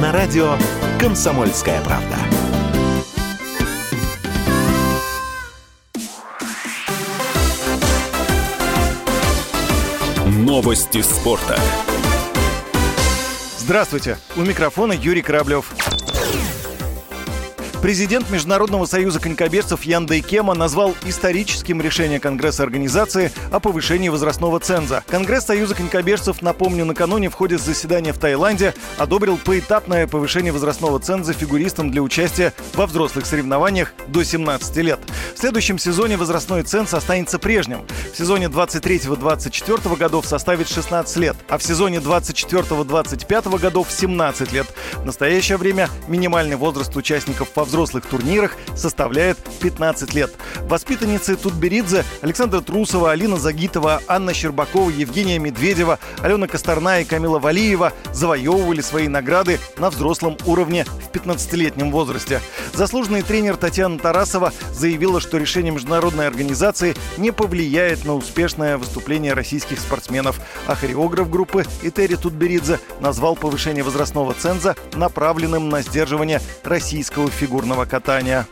на радио «Комсомольская правда». Новости спорта. Здравствуйте! У микрофона Юрий Кораблев. Президент Международного союза конькобежцев Ян Дейкема назвал историческим решение Конгресса организации о повышении возрастного ценза. Конгресс Союза конькобежцев, напомню, накануне в ходе заседания в Таиланде одобрил поэтапное повышение возрастного ценза фигуристам для участия во взрослых соревнованиях до 17 лет. В следующем сезоне возрастной ценз останется прежним. В сезоне 23-24 годов составит 16 лет, а в сезоне 24-25 годов 17 лет. В настоящее время минимальный возраст участников по взрослых турнирах составляет 15 лет. Воспитанницы Тутберидзе Александра Трусова, Алина Загитова, Анна Щербакова, Евгения Медведева, Алена Косторна и Камила Валиева завоевывали свои награды на взрослом уровне в 15-летнем возрасте. Заслуженный тренер Татьяна Тарасова заявила, что решение международной организации не повлияет на успешное выступление российских спортсменов, а хореограф группы Этери Тутберидзе назвал повышение возрастного ценза направленным на сдерживание российского фигура фигурного катания.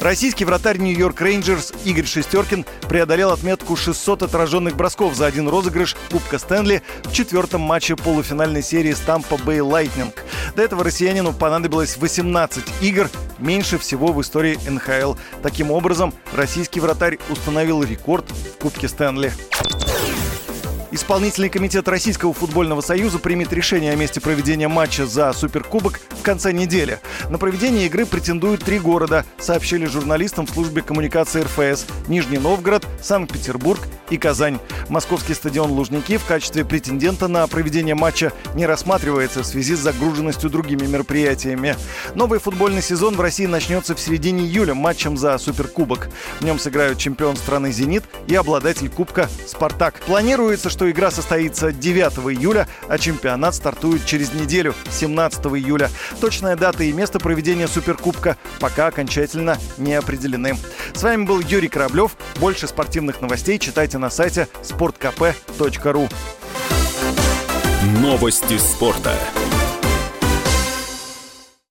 Российский вратарь Нью-Йорк Рейнджерс Игорь Шестеркин преодолел отметку 600 отраженных бросков за один розыгрыш Кубка Стэнли в четвертом матче полуфинальной серии с Тампа Бэй Лайтнинг. До этого россиянину понадобилось 18 игр, меньше всего в истории НХЛ. Таким образом, российский вратарь установил рекорд в Кубке Стэнли. Исполнительный комитет Российского футбольного союза примет решение о месте проведения матча за Суперкубок в конце недели. На проведение игры претендуют три города, сообщили журналистам в службе коммуникации РФС – Нижний Новгород, Санкт-Петербург и Казань. Московский стадион Лужники в качестве претендента на проведение матча не рассматривается в связи с загруженностью другими мероприятиями. Новый футбольный сезон в России начнется в середине июля матчем за Суперкубок. В нем сыграют чемпион страны «Зенит» и обладатель Кубка «Спартак». Планируется, что игра состоится 9 июля, а чемпионат стартует через неделю, 17 июля. Точная дата и место проведения Суперкубка пока окончательно не определены. С вами был Юрий Кораблев. Больше спортивных новостей читайте на сайте sportkp.ru. Новости спорта.